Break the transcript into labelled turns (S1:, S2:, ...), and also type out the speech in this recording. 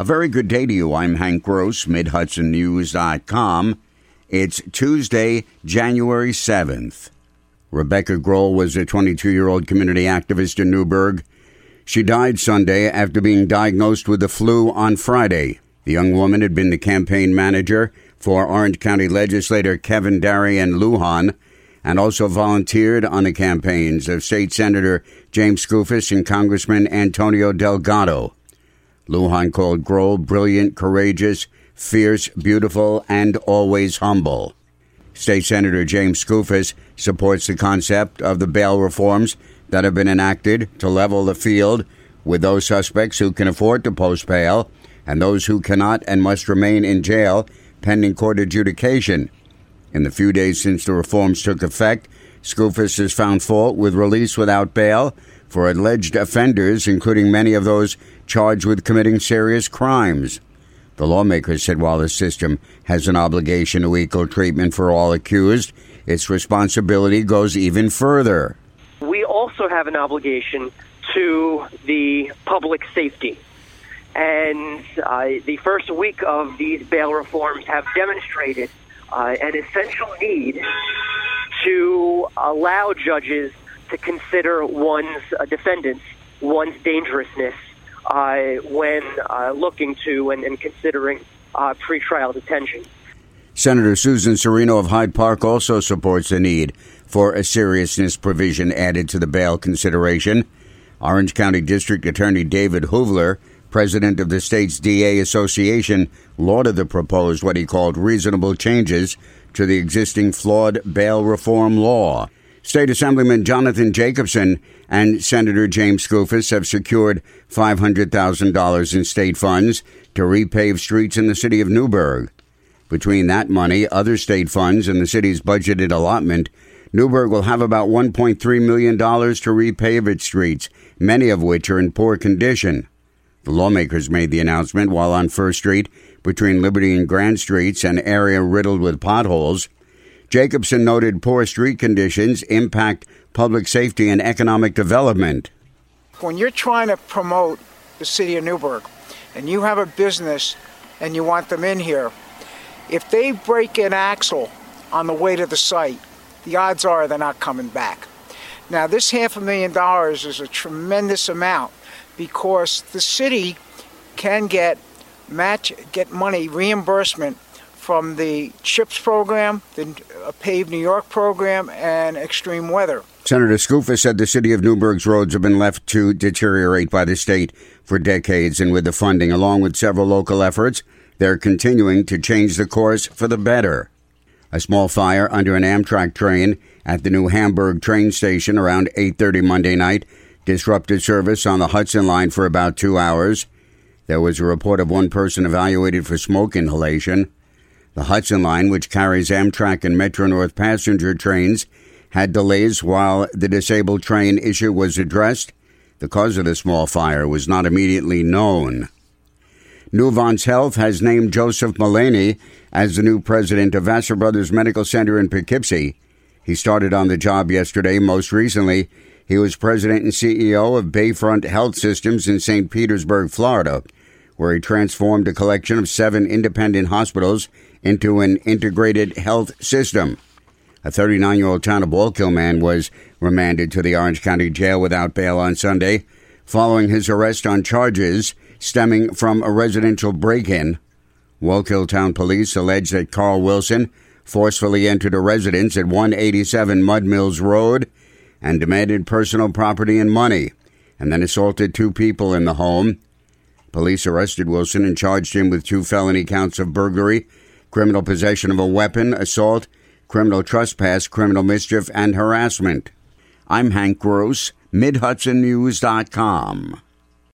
S1: A very good day to you. I'm Hank Gross, MidHudsonNews.com. It's Tuesday, January 7th. Rebecca Grohl was a 22 year old community activist in Newburgh. She died Sunday after being diagnosed with the flu on Friday. The young woman had been the campaign manager for Orange County legislator Kevin Darien Lujan and also volunteered on the campaigns of State Senator James Skoufis and Congressman Antonio Delgado. Lujan called Grohl brilliant, courageous, fierce, beautiful, and always humble. State Senator James Skoufis supports the concept of the bail reforms that have been enacted to level the field with those suspects who can afford to post bail and those who cannot and must remain in jail pending court adjudication. In the few days since the reforms took effect, Skoufis has found fault with release without bail for alleged offenders, including many of those charged with committing serious crimes. The lawmakers said while the system has an obligation to equal treatment for all accused, its responsibility goes even further.
S2: We also have an obligation to the public safety. And uh, the first week of these bail reforms have demonstrated uh, an essential need to allow judges to consider one's uh, defendants, one's dangerousness uh, when uh, looking to and, and considering uh, pretrial detention.
S1: Senator Susan Serino of Hyde Park also supports the need for a seriousness provision added to the bail consideration. Orange County District Attorney David Hoovler, president of the state's DA Association, lauded the proposed what he called reasonable changes to the existing flawed bail reform law. State Assemblyman Jonathan Jacobson and Senator James Skoufis have secured $500,000 in state funds to repave streets in the city of Newburgh. Between that money, other state funds, and the city's budgeted allotment, Newburgh will have about $1.3 million to repave its streets, many of which are in poor condition. The lawmakers made the announcement while on First Street, between Liberty and Grand Streets, an area riddled with potholes. Jacobson noted poor street conditions impact public safety and economic development.
S3: When you're trying to promote the city of Newburgh and you have a business and you want them in here, if they break an axle on the way to the site, the odds are they're not coming back. Now, this half a million dollars is a tremendous amount because the city can get match get money reimbursement from the CHIPS program, the uh, Pave New York program, and extreme weather.
S1: Senator Skoufis said the city of Newburgh's roads have been left to deteriorate by the state for decades, and with the funding, along with several local efforts, they're continuing to change the course for the better. A small fire under an Amtrak train at the New Hamburg train station around 8:30 Monday night disrupted service on the Hudson line for about 2 hours. There was a report of one person evaluated for smoke inhalation. The Hudson line, which carries Amtrak and Metro North passenger trains, had delays while the disabled train issue was addressed. The cause of the small fire was not immediately known. Nuvance Health has named Joseph Mullaney as the new president of Vassar Brothers Medical Center in Poughkeepsie. He started on the job yesterday. Most recently, he was president and CEO of Bayfront Health Systems in St. Petersburg, Florida, where he transformed a collection of seven independent hospitals into an integrated health system. A 39 year old town of Wallkill man was remanded to the Orange County Jail without bail on Sunday following his arrest on charges stemming from a residential break in. Wallkill Town Police allege that Carl Wilson forcefully entered a residence at 187 Mud Mills Road and demanded personal property and money, and then assaulted two people in the home. Police arrested Wilson and charged him with two felony counts of burglary, criminal possession of a weapon, assault, criminal trespass, criminal mischief, and harassment. I'm Hank Gross, MidHudsonNews.com.